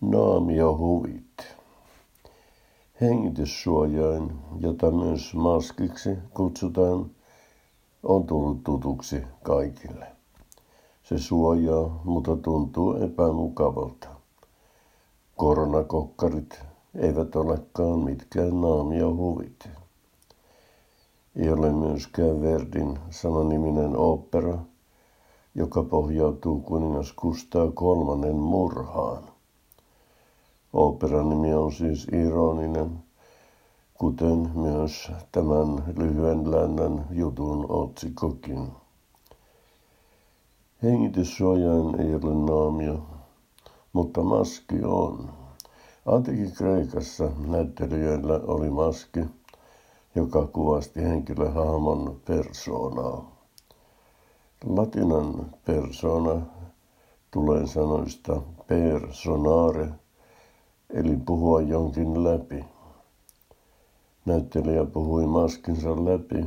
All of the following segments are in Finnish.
Naamiohuvit. Hengityssuojain, jota myös maskiksi kutsutaan, on tullut tutuksi kaikille. Se suojaa, mutta tuntuu epämukavalta. Koronakokkarit eivät olekaan mitkään naamiohuvit. Ei ole myöskään Verdin sananiminen opera, joka pohjautuu kuningas Kustaa kolmannen murhaan. Operan nimi on siis ironinen, kuten myös tämän lyhyen lännän jutun otsikokin. Hengityssuojain ei ole naamio, mutta maski on. Antiikin Kreikassa näyttelijöillä oli maski, joka kuvasti henkilöhahmon persoonaa. Latinan persona tulee sanoista personare, eli puhua jonkin läpi. Näyttelijä puhui maskinsa läpi.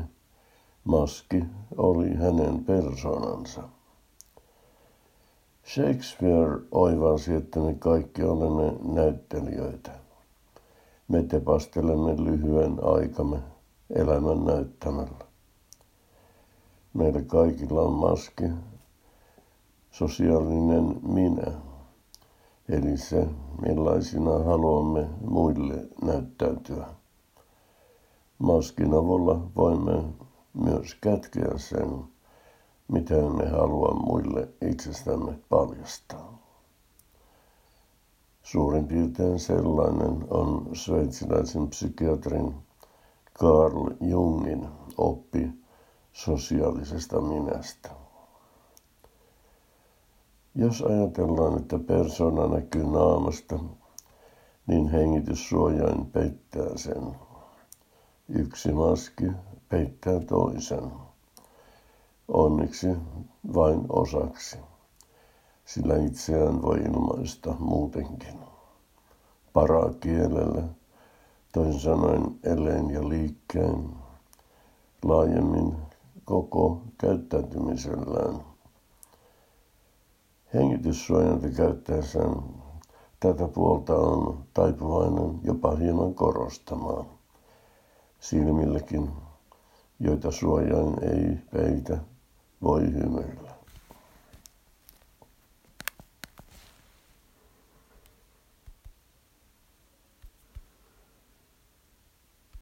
Maski oli hänen persoonansa. Shakespeare oivalsi, että me kaikki olemme näyttelijöitä. Me tepastelemme lyhyen aikamme elämän näyttämällä. Meillä kaikilla on maski, sosiaalinen minä, eli se, millaisina haluamme muille näyttäytyä. Maskin avulla voimme myös kätkeä sen, mitä me haluamme muille itsestämme paljastaa. Suurin piirtein sellainen on sveitsiläisen psykiatrin Carl Jungin oppi sosiaalisesta minästä. Jos ajatellaan, että persona näkyy naamasta, niin hengityssuojain peittää sen. Yksi maski peittää toisen. Onneksi vain osaksi, sillä itseään voi ilmaista muutenkin. Parakielellä, toisin sanoen eleen ja liikkeen, laajemmin koko käyttäytymisellään. Hengityssuojanti käyttäessään tätä puolta on taipuvainen jopa hieman korostamaan silmillekin, joita suojain ei peitä, voi hymyillä.